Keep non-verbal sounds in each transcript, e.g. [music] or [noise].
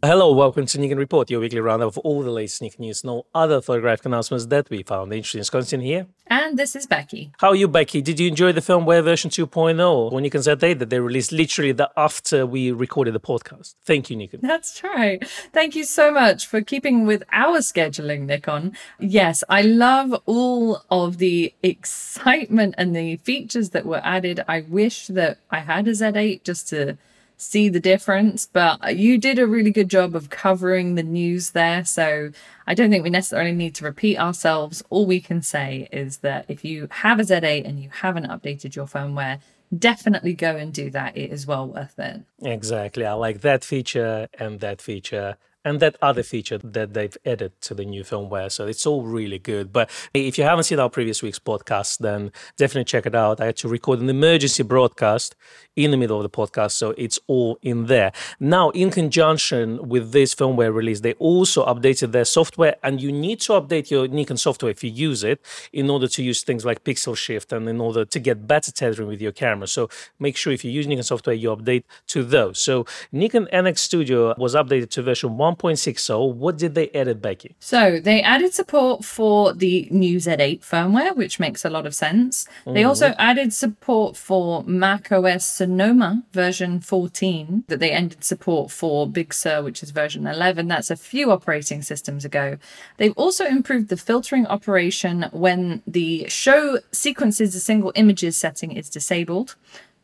Hello, welcome to Nikon Report, your weekly roundup of all the latest Nikon news and all other photographic announcements that we found interesting. Konstantin here. And this is Becky. How are you, Becky? Did you enjoy the firmware version 2.0 when Nikon Z8 that they released literally the after we recorded the podcast? Thank you, Nikon. That's right. Thank you so much for keeping with our scheduling, Nikon. Yes, I love all of the excitement and the features that were added. I wish that I had a Z8 just to see the difference, but you did a really good job of covering the news there. So I don't think we necessarily need to repeat ourselves. All we can say is that if you have a Z8 and you haven't updated your firmware, definitely go and do that. It is well worth it. Exactly. I like that feature and that feature and that other feature that they've added to the new firmware. So it's all really good. But if you haven't seen our previous week's podcast, then definitely check it out. I had to record an emergency broadcast in the middle of the podcast, so it's all in there. Now, in conjunction with this firmware release, they also updated their software, and you need to update your Nikon software if you use it in order to use things like pixel shift and in order to get better tethering with your camera. So make sure if you use Nikon software, you update to those. So Nikon NX Studio was updated to version 1.60. What did they add, Becky? So they added support for the new Z8 firmware, which makes a lot of sense. They mm-hmm. also added support for Mac OS Sonoma version 14 that they ended support for Big Sur, which is version 11. That's a few operating systems ago. They've also improved the filtering operation when the show sequences a single images setting is disabled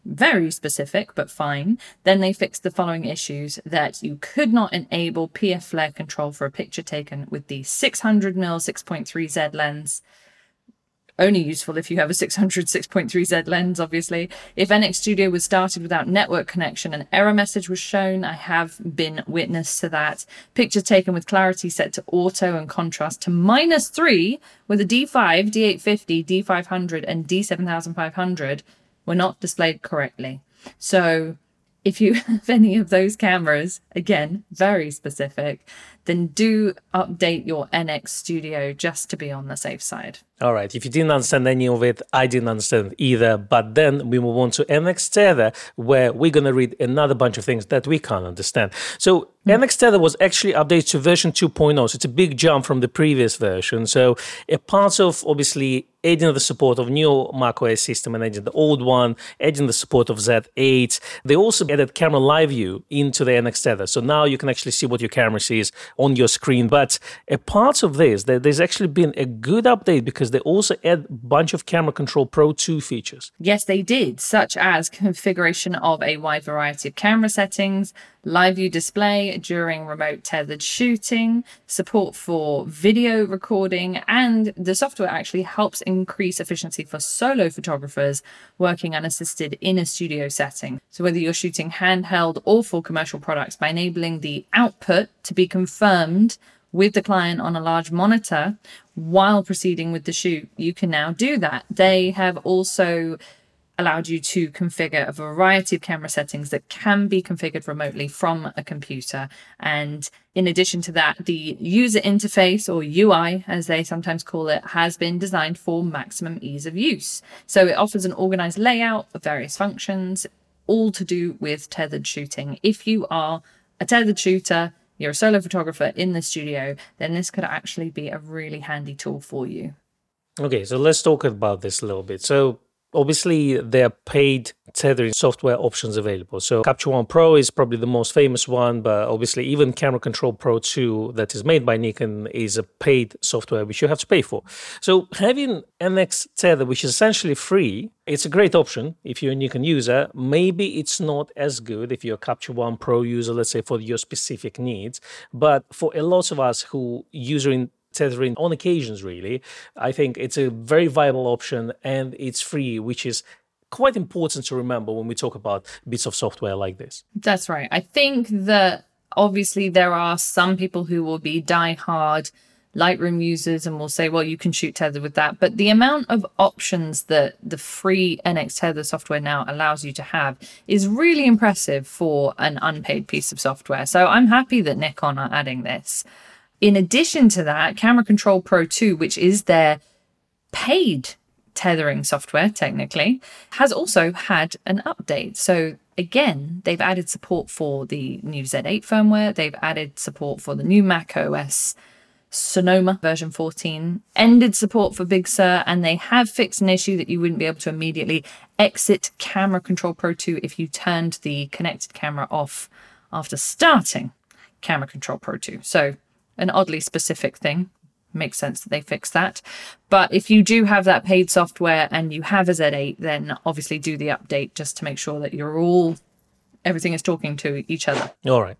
very specific, but fine. Then they fixed the following issues that you could not enable PF flare control for a picture taken with the 600mm 6.3Z lens only useful if you have a 600 6.3Z lens, obviously. If NX Studio was started without network connection, an error message was shown. I have been witness to that. Picture taken with clarity set to auto and contrast to minus three with a D5, D850, D500, and D7500 were not displayed correctly. So if you [laughs] have any of those cameras, again, very specific, then do update your NX Studio just to be on the safe side. All right. If you didn't understand any of it, I didn't understand either. But then we move on to NX Tether, where we're going to read another bunch of things that we can't understand. So mm. NX Tether was actually updated to version 2.0. So it's a big jump from the previous version. So a part of obviously adding the support of new macOS system and adding the old one, adding the support of Z8. They also added camera live view into the NX Tether. So now you can actually see what your camera sees on your screen. But a part of this, there's actually been a good update because they also add a bunch of Camera Control Pro 2 features. Yes, they did, such as configuration of a wide variety of camera settings, live view display during remote tethered shooting, support for video recording, and the software actually helps increase efficiency for solo photographers working unassisted in a studio setting. So, whether you're shooting handheld or for commercial products, by enabling the output to be confirmed with the client on a large monitor while proceeding with the shoot, you can now do that. They have also allowed you to configure a variety of camera settings that can be configured remotely from a computer. And in addition to that, the user interface or UI, as they sometimes call it, has been designed for maximum ease of use. So it offers an organized layout of various functions, all to do with tethered shooting. If you are a tethered shooter, you're a solo photographer in the studio, then this could actually be a really handy tool for you. Okay, so let's talk about this a little bit. So obviously there are paid tethering software options available. So Capture One Pro is probably the most famous one, but obviously even Camera Control Pro 2 that is made by Nikon is a paid software which you have to pay for. So having NX Tether, which is essentially free, it's a great option if you're a Nikon user. Maybe it's not as good if you're a Capture One Pro user, let's say for your specific needs. But for a lot of us who using tethering on occasions, really. I think it's a very viable option and it's free, which is quite important to remember when we talk about bits of software like this. That's right. I think that obviously there are some people who will be die-hard Lightroom users and will say, well, you can shoot tether with that. But the amount of options that the free NX Tether software now allows you to have is really impressive for an unpaid piece of software. So I'm happy that Nikon are adding this. In addition to that, Camera Control Pro 2, which is their paid tethering software, technically, has also had an update. So, again, they've added support for the new Z8 firmware, they've added support for the new Mac OS Sonoma version 14, ended support for Big Sur, and they have fixed an issue that you wouldn't be able to immediately exit Camera Control Pro 2 if you turned the connected camera off after starting Camera Control Pro 2. So, an oddly specific thing. Makes sense that they fix that. But if you do have that paid software and you have a Z8, then obviously do the update just to make sure that you're all, everything is talking to each other. All right.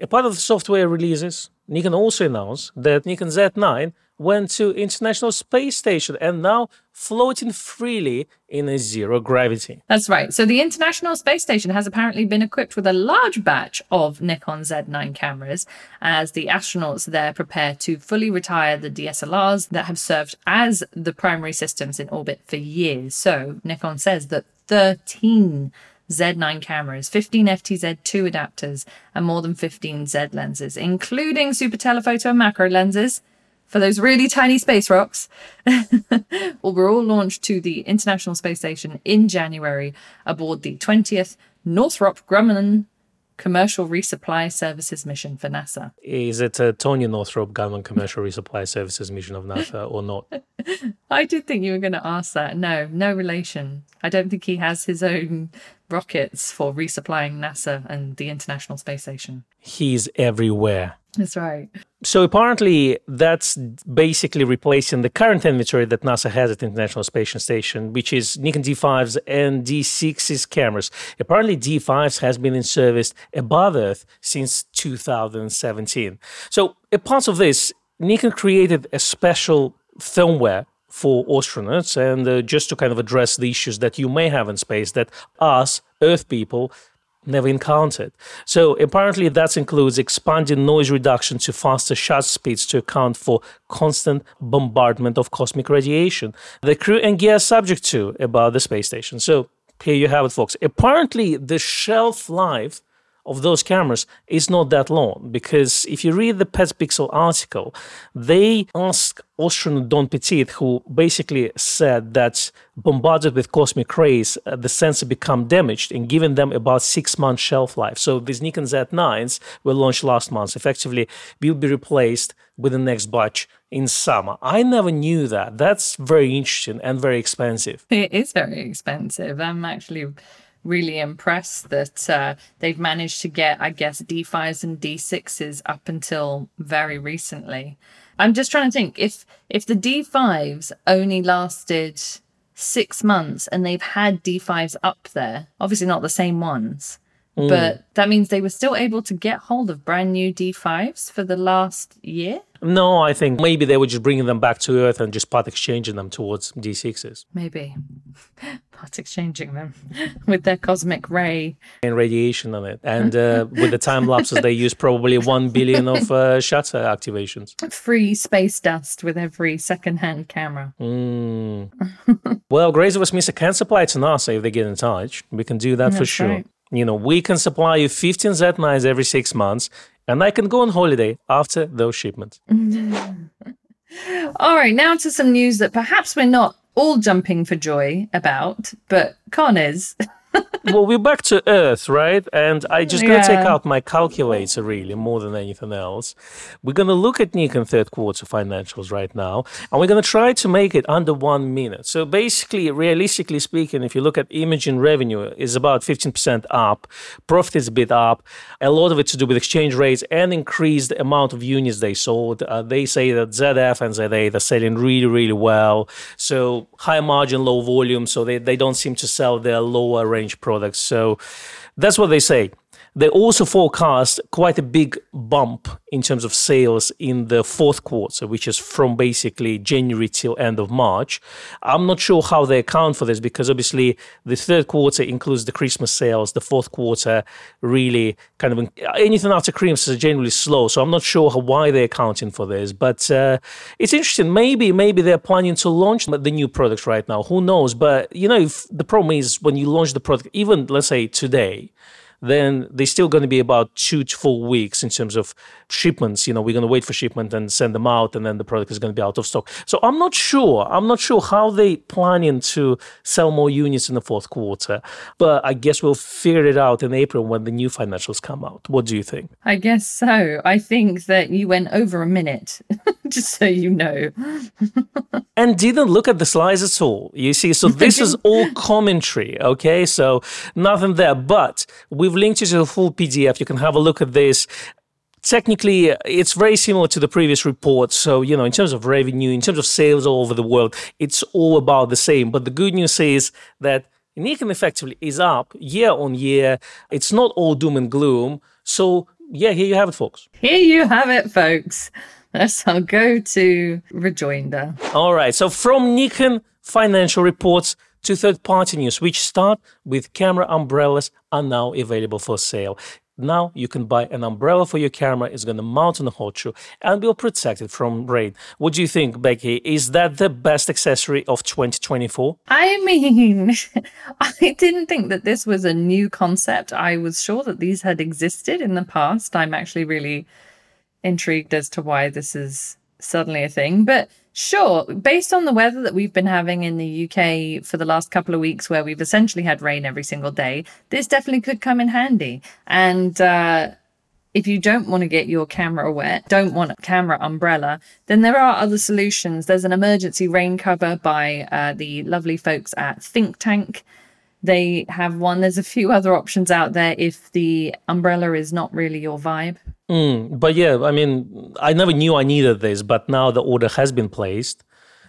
A part of the software releases, Nikon also announced that Nikon Z9 went to International Space Station and now floating freely in a zero gravity. That's right. So the International Space Station has apparently been equipped with a large batch of Nikon Z9 cameras as the astronauts there prepare to fully retire the DSLRs that have served as the primary systems in orbit for years. So Nikon says that 13 Z9 cameras, 15 FTZ2 adapters, and more than 15 Z lenses, including super telephoto and macro lenses. For those really tiny space rocks, [laughs] well, were all launched to the International Space Station in January aboard the 20th Northrop Grumman Commercial Resupply Services mission for NASA. Is it a Tony Northrop Grumman Commercial Resupply Services mission of NASA or not? [laughs] I did think you were going to ask that. No, no relation. I don't think he has his own rockets for resupplying NASA and the International Space Station. He's everywhere. That's right. So apparently, that's basically replacing the current inventory that NASA has at the International Space Station, which is Nikon D5s and D6s cameras. Apparently, D5s has been in service above Earth since 2017. So, a part of this, Nikon created a special firmware for astronauts, and uh, just to kind of address the issues that you may have in space that us Earth people never encountered. So apparently that includes expanding noise reduction to faster shutter speeds to account for constant bombardment of cosmic radiation. The crew and gear subject to about the space station. So here you have it, folks. Apparently the shelf life of those cameras is not that long because if you read the PetaPixel article, they ask Austrian Don Pettit, who basically said that bombarded with cosmic rays, uh, the sensor become damaged and giving them about six months shelf life. So these Nikon Z9s were launched last month, effectively will be replaced with the next batch in summer. I never knew that. That's very interesting and very expensive. It is very expensive. I'm actually really impressed that uh, they've managed to get, I guess, D5s and D6s up until very recently. I'm just trying to think if if the D5s only lasted six months and they've had D5s up there, obviously not the same ones, mm. but that means they were still able to get hold of brand new D5s for the last year. No, I think maybe they were just bringing them back to Earth and just part exchanging them towards D6s. Maybe [laughs] part exchanging them [laughs] with their cosmic ray and radiation on it, and uh, with the time lapses, they use probably one billion of uh, shutter activations. Free space dust with every second-hand camera. Mm. [laughs] well, Grays of Westminster can supply to NASA if they get in touch. We can do that That's for sure. Right. You know, we can supply you 15 Z9s every six months and I can go on holiday after those shipments. [laughs] all right, now to some news that perhaps we're not all jumping for joy about, but Con is. [laughs] well, we're back to Earth, right? And I just yeah. gotta take out my calculator, really, more than anything else. We're gonna look at Nikon third quarter financials right now, and we're gonna try to make it under one minute. So basically, realistically speaking, if you look at imaging revenue, is about 15% up, profit is a bit up. A lot of it to do with exchange rates and increased amount of units they sold. Uh, they say that ZF and Z8 are selling really, really well. So high margin, low volume. So they, they don't seem to sell their lower range range products. So that's what they say. They also forecast quite a big bump in terms of sales in the fourth quarter, which is from basically January till end of March. I'm not sure how they account for this because obviously the third quarter includes the Christmas sales. The fourth quarter really kind of anything after Christmas is generally slow. So I'm not sure how, why they're accounting for this, but uh, it's interesting. Maybe maybe they're planning to launch the new products right now. Who knows? But you know, the problem is when you launch the product, even let's say today then they're still going to be about two to four weeks in terms of shipments. You know, we're going to wait for shipment and send them out, and then the product is going to be out of stock. So I'm not sure. I'm not sure how they planning to sell more units in the fourth quarter, but I guess we'll figure it out in April when the new financials come out. What do you think? I guess so. I think that you went over a minute, [laughs] [laughs] just so you know. and didn't look at the slides at all. You see, so [laughs] this is all commentary, okay? So nothing there, but we've linked you to the full PDF. You can have a look at this technically it's very similar to the previous report so you know in terms of revenue in terms of sales all over the world it's all about the same but the good news is that Nikon effectively is up year on year it's not all doom and gloom so yeah here you have it folks here you have it folks [laughs] let's all go to rejoinder all right so from nikon financial reports to third party news, which start with camera umbrellas are now available for sale. Now you can buy an umbrella for your camera. It's going to mount on the hot shoe and will protect it from rain. What do you think, Becky? Is that the best accessory of 2024? I mean, [laughs] I didn't think that this was a new concept. I was sure that these had existed in the past. I'm actually really intrigued as to why this is suddenly a thing. But Sure. Based on the weather that we've been having in the UK for the last couple of weeks, where we've essentially had rain every single day, this definitely could come in handy. And uh, if you don't want to get your camera wet, don't want a camera umbrella, then there are other solutions. There's an emergency rain cover by uh, the lovely folks at Think Tank. They have one. There's a few other options out there if the umbrella is not really your vibe. Mm, but yeah, I mean, I never knew I needed this, but now the order has been placed.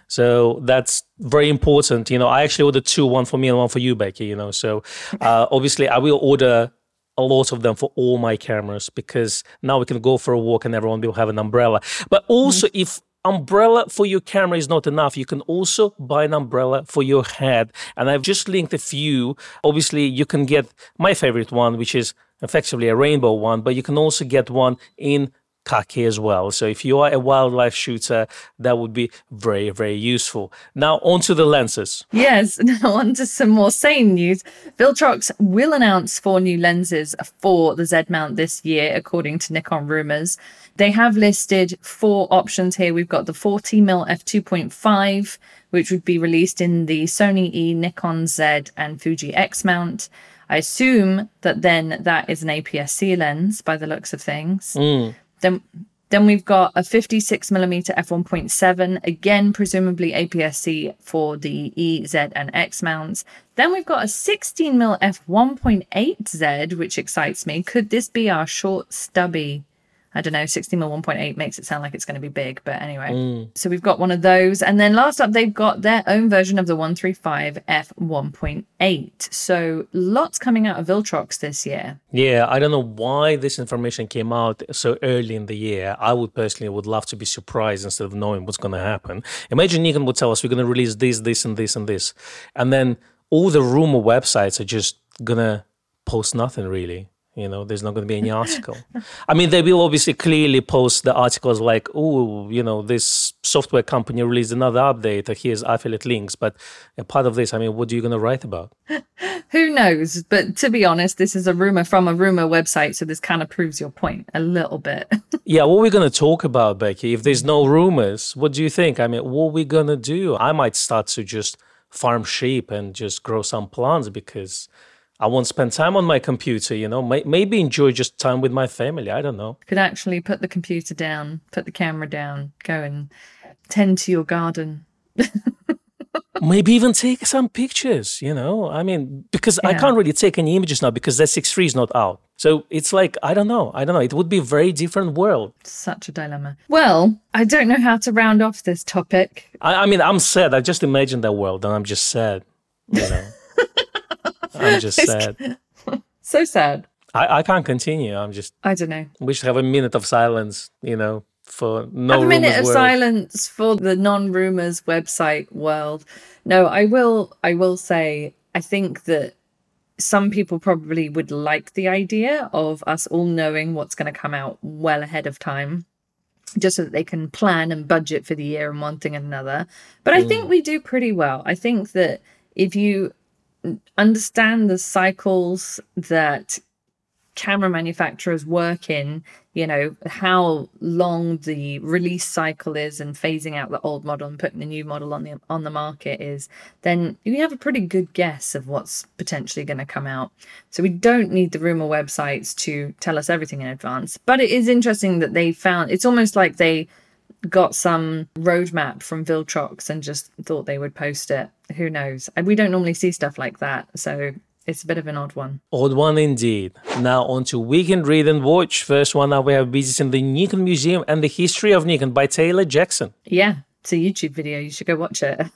So that's very important. You know, I actually ordered two, one for me and one for you, Becky. You know, so uh, [laughs] obviously I will order a lot of them for all my cameras because now we can go for a walk and everyone will have an umbrella. But also, mm-hmm. if umbrella for your camera is not enough. You can also buy an umbrella for your head. And I've just linked a few. Obviously, you can get my favorite one, which is effectively a rainbow one, but you can also get one in khaki as well. So if you are a wildlife shooter, that would be very, very useful. Now onto the lenses. Yes, [laughs] now on to some more sane news. Viltrox will announce four new lenses for the Z mount this year, according to Nikon rumors. They have listed four options here. We've got the 40mm f2.5, which would be released in the Sony E, Nikon Z, and Fuji X mount. I assume that then that is an APS-C lens by the looks of things. Mm. Then then we've got a 56mm f1.7, again presumably APS-C for the E, Z, and X mounts. Then we've got a 16mm f1.8Z, which excites me. Could this be our short stubby I don't know, 60 mil 1.8 makes it sound like it's going to be big, but anyway. Mm. So we've got one of those. And then last up, they've got their own version of the 135 f 1.8. So lots coming out of Viltrox this year. Yeah, I don't know why this information came out so early in the year. I would personally would love to be surprised instead of knowing what's going to happen. Imagine Nikon would tell us we're going to release this, this, and this, and this. And then all the rumor websites are just going to post nothing really. You know, there's not going to be any article. I mean, they will obviously clearly post the articles like, oh, you know, this software company released another update. Here's affiliate links. But a part of this, I mean, what are you going to write about? [laughs] Who knows? But to be honest, this is a rumor from a rumor website. So this kind of proves your point a little bit. [laughs] yeah. What we're we going to talk about, Becky? If there's no rumors, what do you think? I mean, what are we going to do? I might start to just farm sheep and just grow some plants because I won't spend time on my computer, you know, maybe enjoy just time with my family. I don't know. Could actually put the computer down, put the camera down, go and tend to your garden. [laughs] maybe even take some pictures, you know. I mean, because yeah. I can't really take any images now because that 6.3 is not out. So it's like, I don't know. I don't know. It would be a very different world. Such a dilemma. Well, I don't know how to round off this topic. I, I mean, I'm sad. I just imagine that world and I'm just sad, you know. [laughs] I'm [laughs] just sad. [laughs] so sad. I, I can't continue. I'm just. I don't know. We should have a minute of silence, you know, for no. Have a minute of world. silence for the non-rumors website world. No, I will. I will say. I think that some people probably would like the idea of us all knowing what's going to come out well ahead of time just so that they can plan and budget for the year and one thing and another. But I mm. think we do pretty well. I think that if you understand the cycles that camera manufacturers work in, you know, how long the release cycle is and phasing out the old model and putting the new model on the on the market is, then you have a pretty good guess of what's potentially going to come out. So we don't need the rumor websites to tell us everything in advance. But it is interesting that they found it's almost like they got some roadmap from Viltrox and just thought they would post it. Who knows? We don't normally see stuff like that. So it's a bit of an odd one. Odd one indeed. Now on to Weekend Read and Watch. First one up, we have visiting the Nikon Museum and the History of Nikon by Taylor Jackson. Yeah, it's a YouTube video. You should go watch it.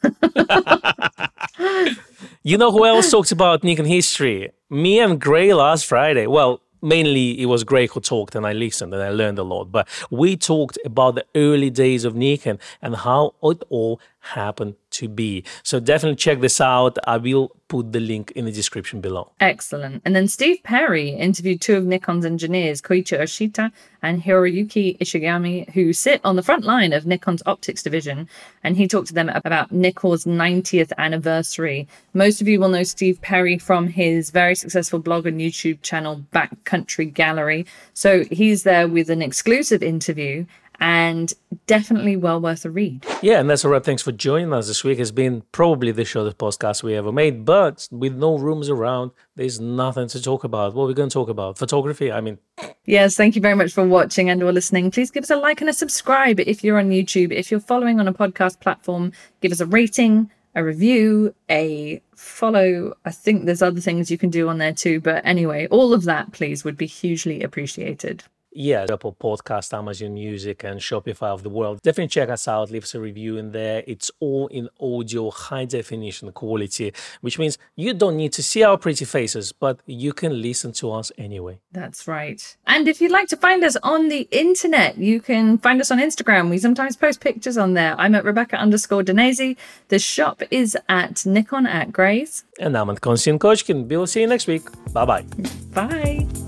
[laughs] you know who else talked about Nikon history? Me and Gray last Friday. Well, mainly it was Greg who talked and I listened and I learned a lot. But we talked about the early days of Nikon and how it all happened to be. So definitely check this out. I will put the link in the description below. Excellent. And then Steve Perry interviewed two of Nikon's engineers, Koichi Oshita and Hiroyuki Ishigami, who sit on the front line of Nikon's optics division. And he talked to them about Nikon's 90th anniversary. Most of you will know Steve Perry from his very successful blog and YouTube channel, Backcountry Gallery. So he's there with an exclusive interview and definitely well worth a read. Yeah, and that's a wrap. Thanks for joining us this week. It's been probably the shortest podcast we ever made, but with no rooms around, there's nothing to talk about. What are we going to talk about? Photography? I mean, yes, thank you very much for watching and or listening. Please give us a like and a subscribe if you're on YouTube. If you're following on a podcast platform, give us a rating, a review, a follow. I think there's other things you can do on there too. But anyway, all of that, please, would be hugely appreciated yeah, Apple Podcast, Amazon Music, and Spotify of the world. Definitely check us out. Leave us a review in there. It's all in audio, high definition quality, which means you don't need to see our pretty faces, but you can listen to us anyway. That's right. And if you'd like to find us on the internet, you can find us on Instagram. We sometimes post pictures on there. I'm at Rebecca underscore Danese. The shop is at Nikon at Grays. And I'm at Konstantin Kochkin. We'll see you next week. Bye-bye. Bye.